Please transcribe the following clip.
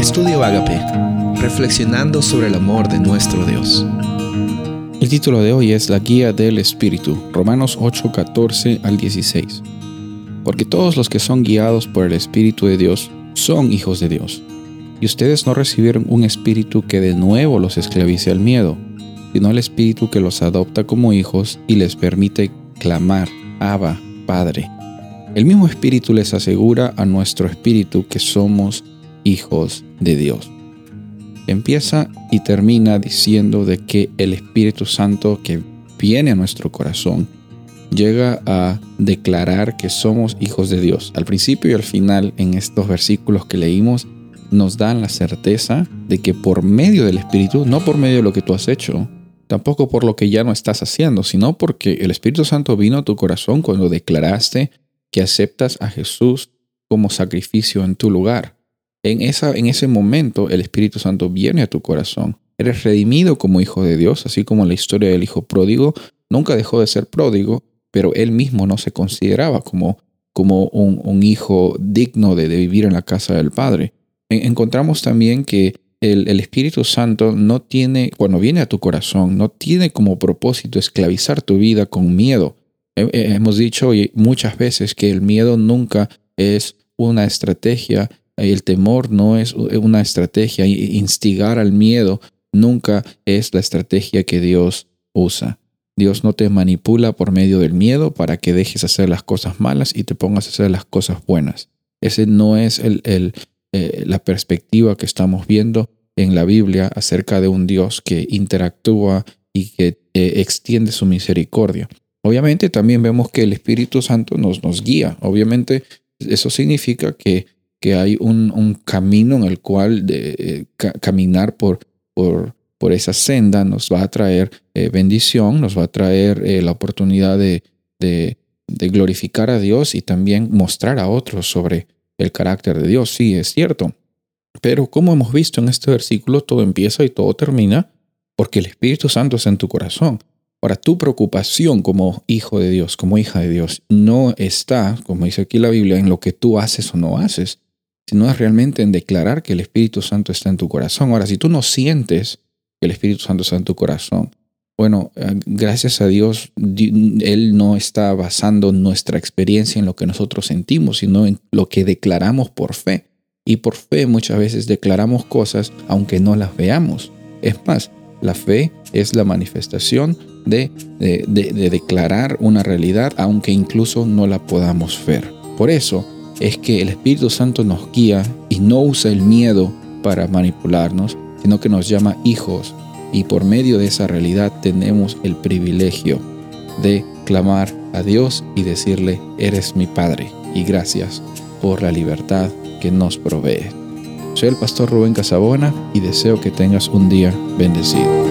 Estudio Agape, reflexionando sobre el amor de nuestro Dios. El título de hoy es La Guía del Espíritu, Romanos 8, 14 al 16. Porque todos los que son guiados por el Espíritu de Dios son hijos de Dios. Y ustedes no recibieron un espíritu que de nuevo los esclavice al miedo, sino el espíritu que los adopta como hijos y les permite clamar, Abba, Padre. El mismo espíritu les asegura a nuestro espíritu que somos hijos de Dios. Empieza y termina diciendo de que el Espíritu Santo que viene a nuestro corazón llega a declarar que somos hijos de Dios. Al principio y al final, en estos versículos que leímos, nos dan la certeza de que por medio del Espíritu, no por medio de lo que tú has hecho, tampoco por lo que ya no estás haciendo, sino porque el Espíritu Santo vino a tu corazón cuando declaraste que aceptas a Jesús como sacrificio en tu lugar. En, esa, en ese momento el Espíritu Santo viene a tu corazón. Eres redimido como hijo de Dios, así como la historia del hijo pródigo nunca dejó de ser pródigo, pero él mismo no se consideraba como, como un, hijo digno de, vivir en la casa del Padre. encontramos también que el, el, Espíritu Santo no tiene, cuando viene a tu corazón, no tiene como propósito esclavizar tu vida con miedo. Hemos dicho muchas veces que el miedo nunca es una estrategia el temor no es una estrategia. Instigar al miedo nunca es la estrategia que Dios usa. Dios no te manipula por medio del miedo para que dejes hacer las cosas malas y te pongas a hacer las cosas buenas. Ese no es el, eh, la perspectiva que estamos viendo en la Biblia acerca de un Dios que interactúa y que eh, extiende su misericordia. Obviamente también vemos que el Espíritu Santo nos, nos guía. Obviamente eso significa que que hay un, camino en el cual eh, caminar por, por, por, esa senda nos va a traer eh, bendición, nos va a traer eh, la oportunidad de, de, glorificar a Dios y también mostrar a otros sobre el carácter de Dios. Sí, es cierto. Pero como hemos visto en este versículo, todo empieza y todo termina porque el Espíritu Santo es en tu corazón. Ahora, tu preocupación como hijo de Dios, como hija de Dios, no está, como dice aquí la Biblia, en lo que tú haces o no haces, sino es realmente en declarar que el Espíritu Santo está en tu corazón. Ahora, si tú no sientes que el Espíritu Santo está en tu corazón, bueno, eh, gracias a Dios, Él no está basando nuestra experiencia en lo que nosotros sentimos, sino en lo que declaramos por fe. Y por fe muchas veces declaramos cosas aunque no las veamos. Es más, la fe es la manifestación de, de, de declarar una realidad aunque incluso no la podamos ver. Por eso, es que el Espíritu Santo nos guía y no usa el miedo para manipularnos, sino que nos llama hijos y por medio de esa realidad tenemos el privilegio de clamar a Dios y decirle, eres mi Padre y gracias por la libertad que nos provee. Soy el pastor Rubén Casabona y deseo que tengas un día bendecido.